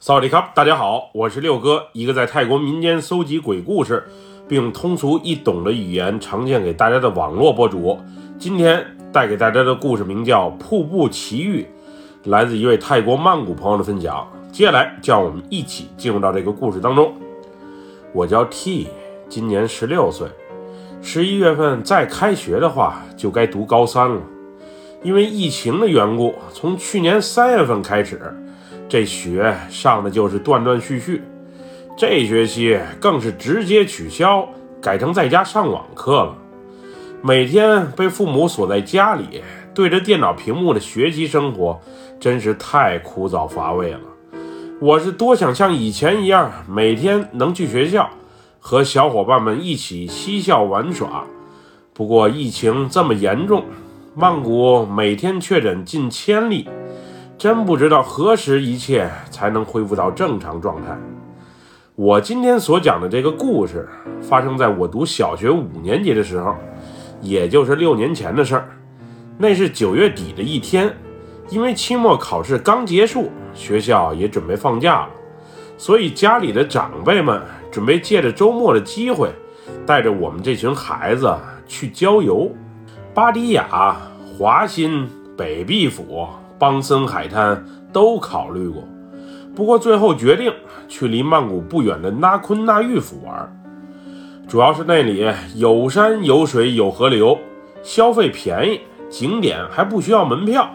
萨瓦迪卡，大家好，我是六哥，一个在泰国民间搜集鬼故事，并通俗易懂的语言呈现给大家的网络博主。今天带给大家的故事名叫《瀑布奇遇》，来自一位泰国曼谷朋友的分享。接下来，就让我们一起进入到这个故事当中。我叫 T，今年十六岁，十一月份再开学的话，就该读高三了。因为疫情的缘故，从去年三月份开始，这学上的就是断断续续。这学期更是直接取消，改成在家上网课了。每天被父母锁在家里，对着电脑屏幕的学习生活，真是太枯燥乏味了。我是多想像以前一样，每天能去学校，和小伙伴们一起嬉笑玩耍。不过疫情这么严重。曼谷每天确诊近千例，真不知道何时一切才能恢复到正常状态。我今天所讲的这个故事，发生在我读小学五年级的时候，也就是六年前的事儿。那是九月底的一天，因为期末考试刚结束，学校也准备放假了，所以家里的长辈们准备借着周末的机会，带着我们这群孩子去郊游。巴迪亚、华欣、北壁府、邦森海滩都考虑过，不过最后决定去离曼谷不远的纳坤纳玉府玩，主要是那里有山有水有河流，消费便宜，景点还不需要门票。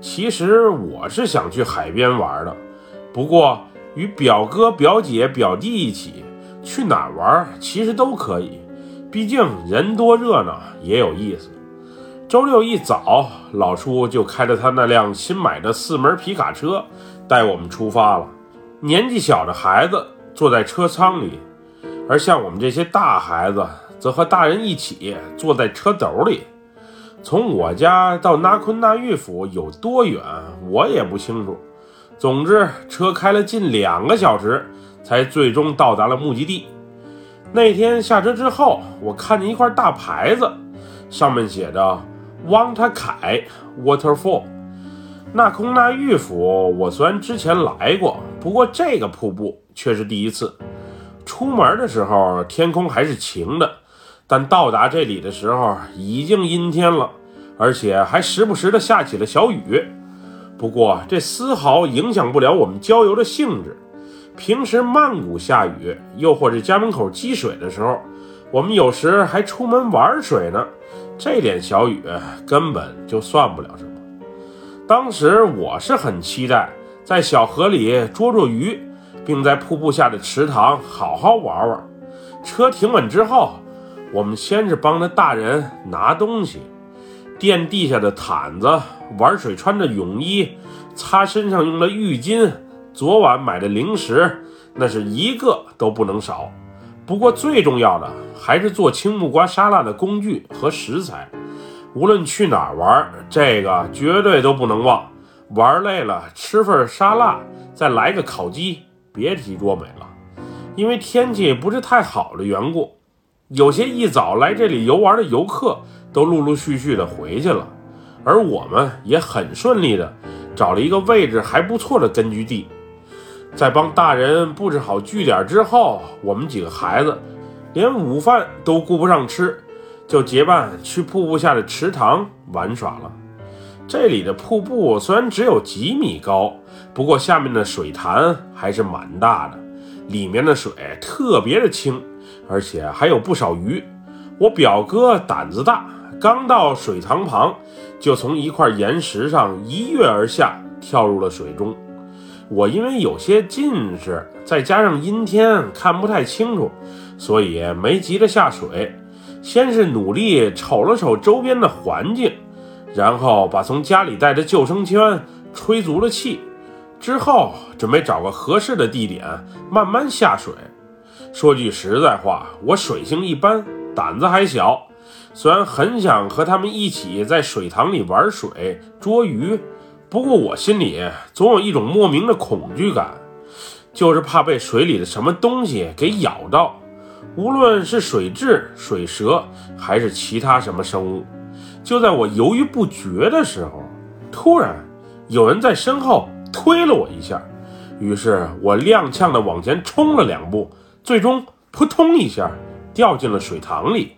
其实我是想去海边玩的，不过与表哥、表姐、表弟一起去哪玩，其实都可以，毕竟人多热闹也有意思。周六一早，老叔就开着他那辆新买的四门皮卡车，带我们出发了。年纪小的孩子坐在车舱里，而像我们这些大孩子，则和大人一起坐在车斗里。从我家到纳坤纳玉府有多远，我也不清楚。总之，车开了近两个小时，才最终到达了目的地。那天下车之后，我看见一块大牌子，上面写着。汪他凯 Waterfall，那空那玉府，我虽然之前来过，不过这个瀑布却是第一次。出门的时候天空还是晴的，但到达这里的时候已经阴天了，而且还时不时的下起了小雨。不过这丝毫影响不了我们郊游的兴致。平时曼谷下雨，又或者家门口积水的时候，我们有时还出门玩水呢。这点小雨根本就算不了什么。当时我是很期待在小河里捉捉鱼，并在瀑布下的池塘好好玩玩。车停稳之后，我们先是帮着大人拿东西，垫地下的毯子，玩水穿的泳衣，擦身上用的浴巾，昨晚买的零食，那是一个都不能少。不过最重要的还是做青木瓜沙拉的工具和食材。无论去哪儿玩，这个绝对都不能忘。玩累了，吃份沙拉，再来个烤鸡，别提多美了。因为天气不是太好的缘故，有些一早来这里游玩的游客都陆陆续续的回去了，而我们也很顺利的找了一个位置还不错的根据地。在帮大人布置好据点之后，我们几个孩子连午饭都顾不上吃，就结伴去瀑布下的池塘玩耍了。这里的瀑布虽然只有几米高，不过下面的水潭还是蛮大的，里面的水特别的清，而且还有不少鱼。我表哥胆子大，刚到水塘旁，就从一块岩石上一跃而下，跳入了水中。我因为有些近视，再加上阴天看不太清楚，所以没急着下水。先是努力瞅了瞅周边的环境，然后把从家里带的救生圈吹足了气，之后准备找个合适的地点慢慢下水。说句实在话，我水性一般，胆子还小，虽然很想和他们一起在水塘里玩水捉鱼。不过我心里总有一种莫名的恐惧感，就是怕被水里的什么东西给咬到，无论是水蛭、水蛇还是其他什么生物。就在我犹豫不决的时候，突然有人在身后推了我一下，于是我踉跄地往前冲了两步，最终扑通一下掉进了水塘里。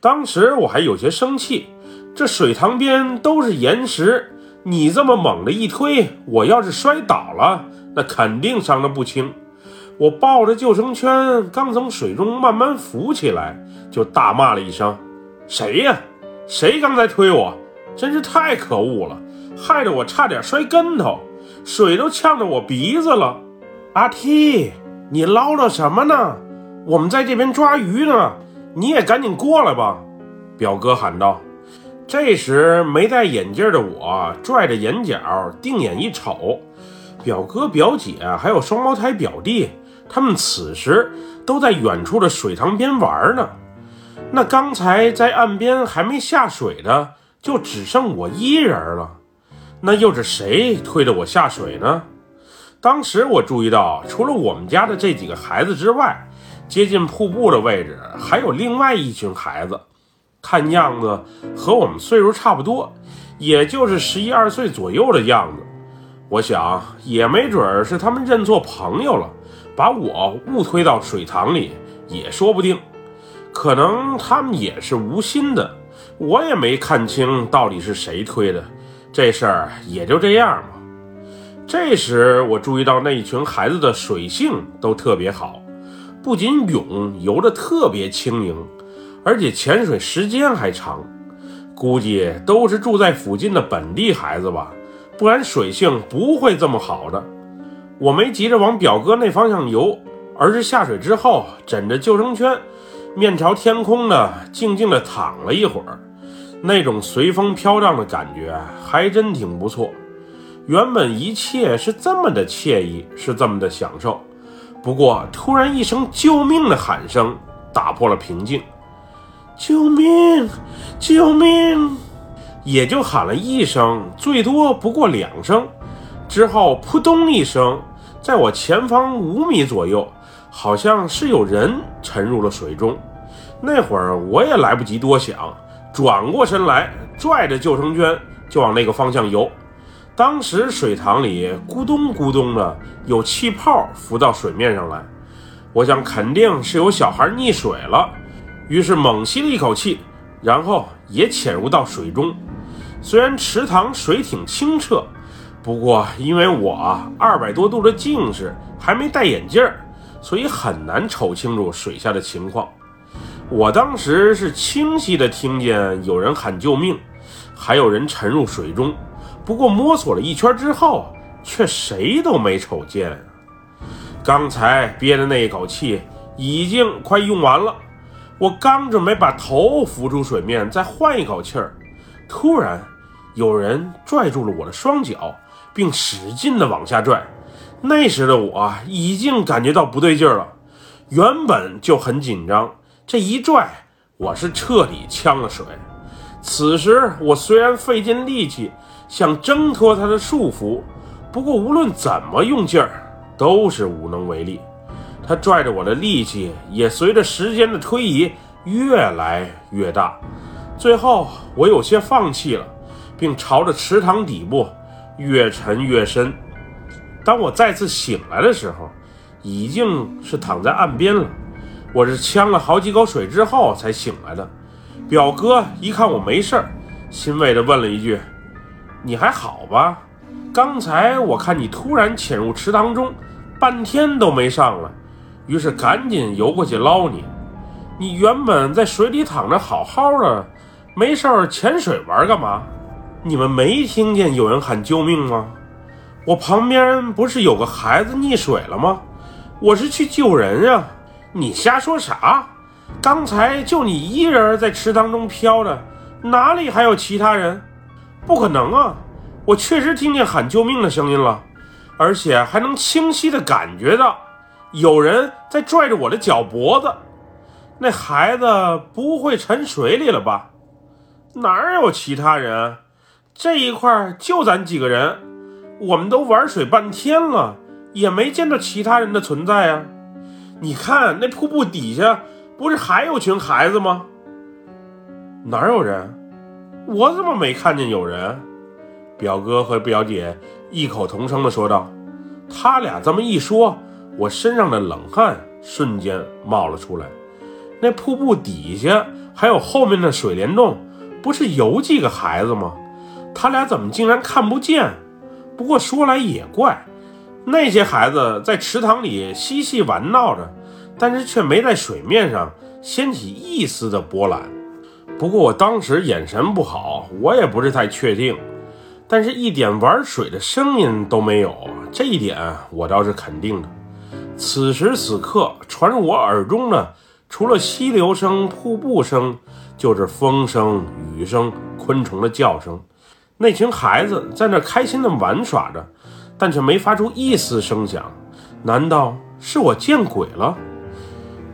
当时我还有些生气，这水塘边都是岩石，你这么猛的一推，我要是摔倒了，那肯定伤得不轻。我抱着救生圈刚从水中慢慢浮起来，就大骂了一声：“谁呀？谁刚才推我？真是太可恶了，害得我差点摔跟头。”水都呛着我鼻子了，阿 T，你唠叨什么呢？我们在这边抓鱼呢，你也赶紧过来吧！表哥喊道。这时没戴眼镜的我拽着眼角，定眼一瞅，表哥、表姐还有双胞胎表弟，他们此时都在远处的水塘边玩呢。那刚才在岸边还没下水的，就只剩我一人了。那又是谁推着我下水呢？当时我注意到，除了我们家的这几个孩子之外，接近瀑布的位置还有另外一群孩子，看样子和我们岁数差不多，也就是十一二岁左右的样子。我想，也没准儿是他们认错朋友了，把我误推到水塘里，也说不定。可能他们也是无心的，我也没看清到底是谁推的。这事儿也就这样吧。这时我注意到那一群孩子的水性都特别好，不仅泳游得特别轻盈，而且潜水时间还长。估计都是住在附近的本地孩子吧，不然水性不会这么好的。我没急着往表哥那方向游，而是下水之后枕着救生圈，面朝天空的静静地躺了一会儿。那种随风飘荡的感觉还真挺不错。原本一切是这么的惬意，是这么的享受。不过突然一声救命的喊声打破了平静：“救命！救命！”也就喊了一声，最多不过两声。之后扑通一声，在我前方五米左右，好像是有人沉入了水中。那会儿我也来不及多想。转过身来，拽着救生圈就往那个方向游。当时水塘里咕咚咕咚的有气泡浮到水面上来，我想肯定是有小孩溺水了，于是猛吸了一口气，然后也潜入到水中。虽然池塘水挺清澈，不过因为我二百多度的近视，还没戴眼镜儿，所以很难瞅清楚水下的情况。我当时是清晰的听见有人喊救命，还有人沉入水中。不过摸索了一圈之后，却谁都没瞅见。刚才憋的那一口气已经快用完了，我刚准备把头浮出水面再换一口气儿，突然有人拽住了我的双脚，并使劲的往下拽。那时的我已经感觉到不对劲儿了，原本就很紧张。这一拽，我是彻底呛了水。此时我虽然费尽力气想挣脱他的束缚，不过无论怎么用劲儿，都是无能为力。他拽着我的力气也随着时间的推移越来越大，最后我有些放弃了，并朝着池塘底部越沉越深。当我再次醒来的时候，已经是躺在岸边了。我是呛了好几口水之后才醒来的。表哥一看我没事儿，欣慰地问了一句：“你还好吧？刚才我看你突然潜入池塘中，半天都没上来，于是赶紧游过去捞你。你原本在水里躺着好好的，没事儿潜水玩干嘛？你们没听见有人喊救命吗？我旁边不是有个孩子溺水了吗？我是去救人呀。”你瞎说啥？刚才就你一人在池塘中飘着，哪里还有其他人？不可能啊！我确实听见喊救命的声音了，而且还能清晰的感觉到有人在拽着我的脚脖子。那孩子不会沉水里了吧？哪有其他人？这一块就咱几个人，我们都玩水半天了，也没见到其他人的存在啊。你看那瀑布底下不是还有群孩子吗？哪有人？我怎么没看见有人？表哥和表姐异口同声的说道：“他俩这么一说，我身上的冷汗瞬间冒了出来。那瀑布底下还有后面的水帘洞，不是有几个孩子吗？他俩怎么竟然看不见？不过说来也怪，那些孩子在池塘里嬉戏玩闹着，但是却没在水面上掀起一丝的波澜。不过我当时眼神不好，我也不是太确定。但是，一点玩水的声音都没有，这一点我倒是肯定的。此时此刻，传入我耳中呢，除了溪流声、瀑布声，就是风声、雨声、昆虫的叫声。那群孩子在那开心地玩耍着，但却没发出一丝声响。难道是我见鬼了？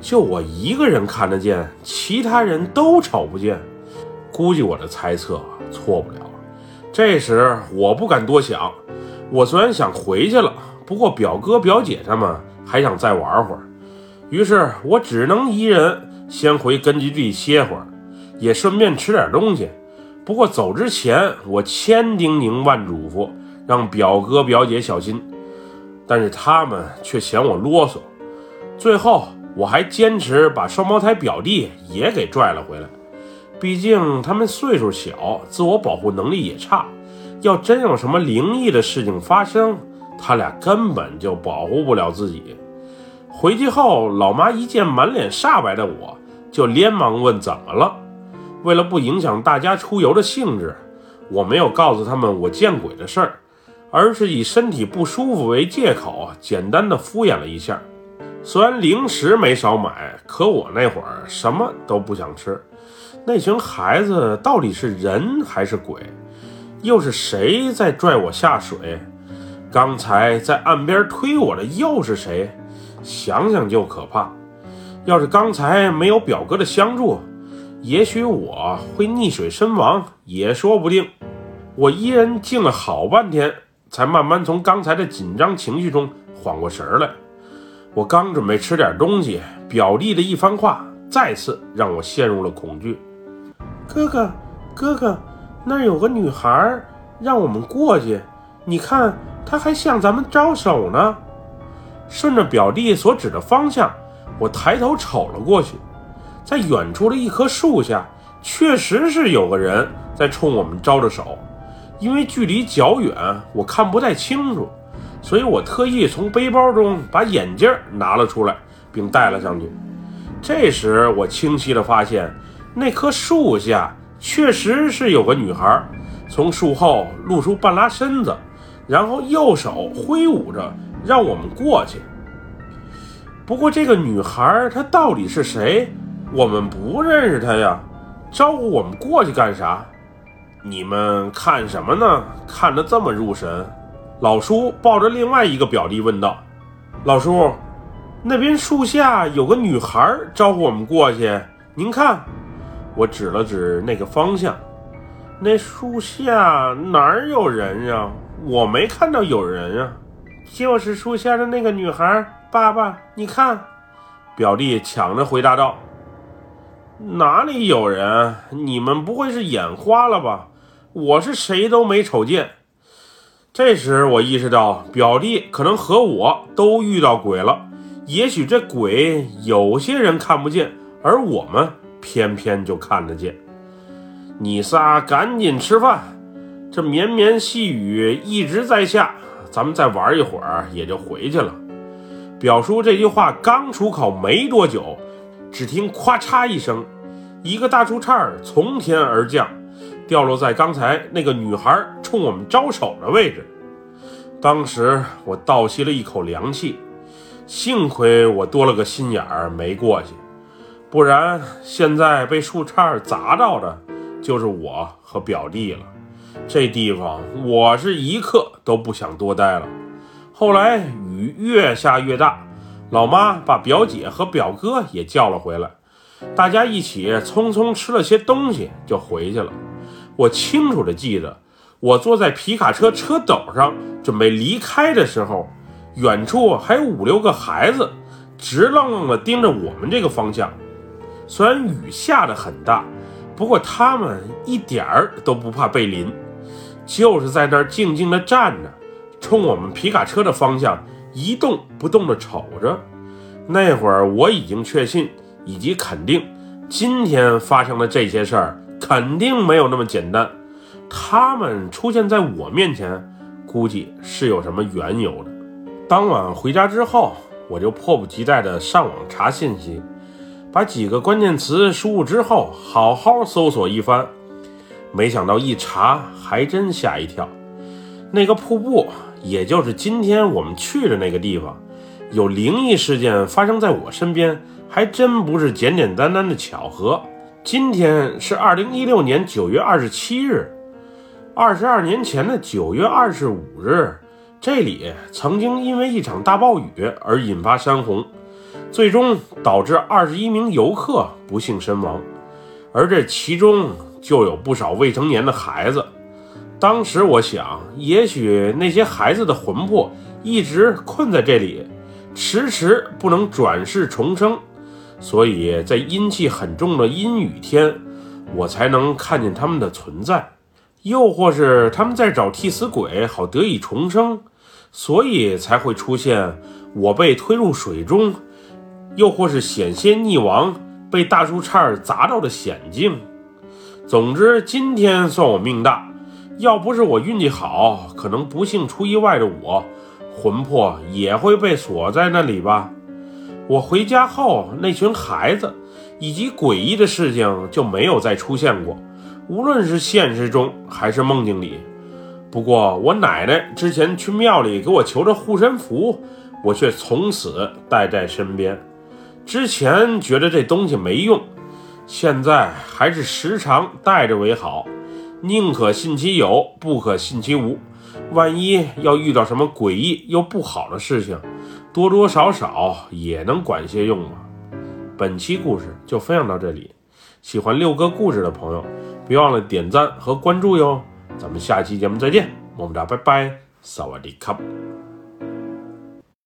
就我一个人看得见，其他人都瞅不见？估计我的猜测错不了。这时我不敢多想，我虽然想回去了，不过表哥表姐他们还想再玩会儿，于是我只能一人先回根据地歇会儿，也顺便吃点东西。不过走之前，我千叮咛万嘱咐，让表哥表姐小心，但是他们却嫌我啰嗦。最后我还坚持把双胞胎表弟也给拽了回来。毕竟他们岁数小，自我保护能力也差，要真有什么灵异的事情发生，他俩根本就保护不了自己。回去后，老妈一见满脸煞白的我，就连忙问怎么了。为了不影响大家出游的兴致，我没有告诉他们我见鬼的事儿，而是以身体不舒服为借口，简单的敷衍了一下。虽然零食没少买，可我那会儿什么都不想吃。那群孩子到底是人还是鬼？又是谁在拽我下水？刚才在岸边推我的又是谁？想想就可怕。要是刚才没有表哥的相助，也许我会溺水身亡也说不定。我一人静了好半天，才慢慢从刚才的紧张情绪中缓过神来。我刚准备吃点东西，表弟的一番话再次让我陷入了恐惧。哥哥，哥哥，那儿有个女孩，让我们过去。你看，他还向咱们招手呢。顺着表弟所指的方向，我抬头瞅了过去，在远处的一棵树下，确实是有个人在冲我们招着手。因为距离较远，我看不太清楚，所以我特意从背包中把眼镜拿了出来，并戴了上去。这时，我清晰地发现。那棵树下确实是有个女孩，从树后露出半拉身子，然后右手挥舞着让我们过去。不过这个女孩她到底是谁？我们不认识她呀，招呼我们过去干啥？你们看什么呢？看得这么入神。老叔抱着另外一个表弟问道：“老叔，那边树下有个女孩招呼我们过去，您看。”我指了指那个方向，那树下哪儿有人呀？我没看到有人啊，就是树下的那个女孩。爸爸，你看，表弟抢着回答道：“哪里有人？你们不会是眼花了吧？我是谁都没瞅见。”这时我意识到，表弟可能和我都遇到鬼了。也许这鬼有些人看不见，而我们。偏偏就看得见，你仨赶紧吃饭。这绵绵细雨一直在下，咱们再玩一会儿也就回去了。表叔这句话刚出口没多久，只听咔嚓一声，一个大树杈从天而降，掉落在刚才那个女孩冲我们招手的位置。当时我倒吸了一口凉气，幸亏我多了个心眼儿，没过去。不然，现在被树杈砸到的，就是我和表弟了。这地方，我是一刻都不想多待了。后来雨越下越大，老妈把表姐和表哥也叫了回来，大家一起匆匆吃了些东西就回去了。我清楚的记得，我坐在皮卡车车斗上准备离开的时候，远处还有五六个孩子直愣愣的盯着我们这个方向。虽然雨下的很大，不过他们一点儿都不怕被淋，就是在那儿静静的站着，冲我们皮卡车的方向一动不动地瞅着。那会儿我已经确信以及肯定，今天发生的这些事儿肯定没有那么简单。他们出现在我面前，估计是有什么缘由的。当晚回家之后，我就迫不及待地上网查信息，把几个关键词输入之后，好好搜索一番。没想到一查，还真吓一跳。那个瀑布，也就是今天我们去的那个地方。有灵异事件发生在我身边，还真不是简简单单的巧合。今天是二零一六年九月二十七日，二十二年前的九月二十五日，这里曾经因为一场大暴雨而引发山洪，最终导致二十一名游客不幸身亡，而这其中就有不少未成年的孩子。当时我想，也许那些孩子的魂魄一直困在这里。迟迟不能转世重生，所以在阴气很重的阴雨天，我才能看见他们的存在；又或是他们在找替死鬼，好得以重生，所以才会出现我被推入水中，又或是险些溺亡，被大树杈砸到的险境。总之，今天算我命大，要不是我运气好，可能不幸出意外的我。魂魄也会被锁在那里吧？我回家后，那群孩子以及诡异的事情就没有再出现过，无论是现实中还是梦境里。不过，我奶奶之前去庙里给我求着护身符，我却从此带在身边。之前觉得这东西没用，现在还是时常带着为好。宁可信其有，不可信其无。万一要遇到什么诡异又不好的事情，多多少少也能管些用吧。本期故事就分享到这里，喜欢六哥故事的朋友，别忘了点赞和关注哟。咱们下期节目再见，么么哒，拜拜，萨瓦迪卡。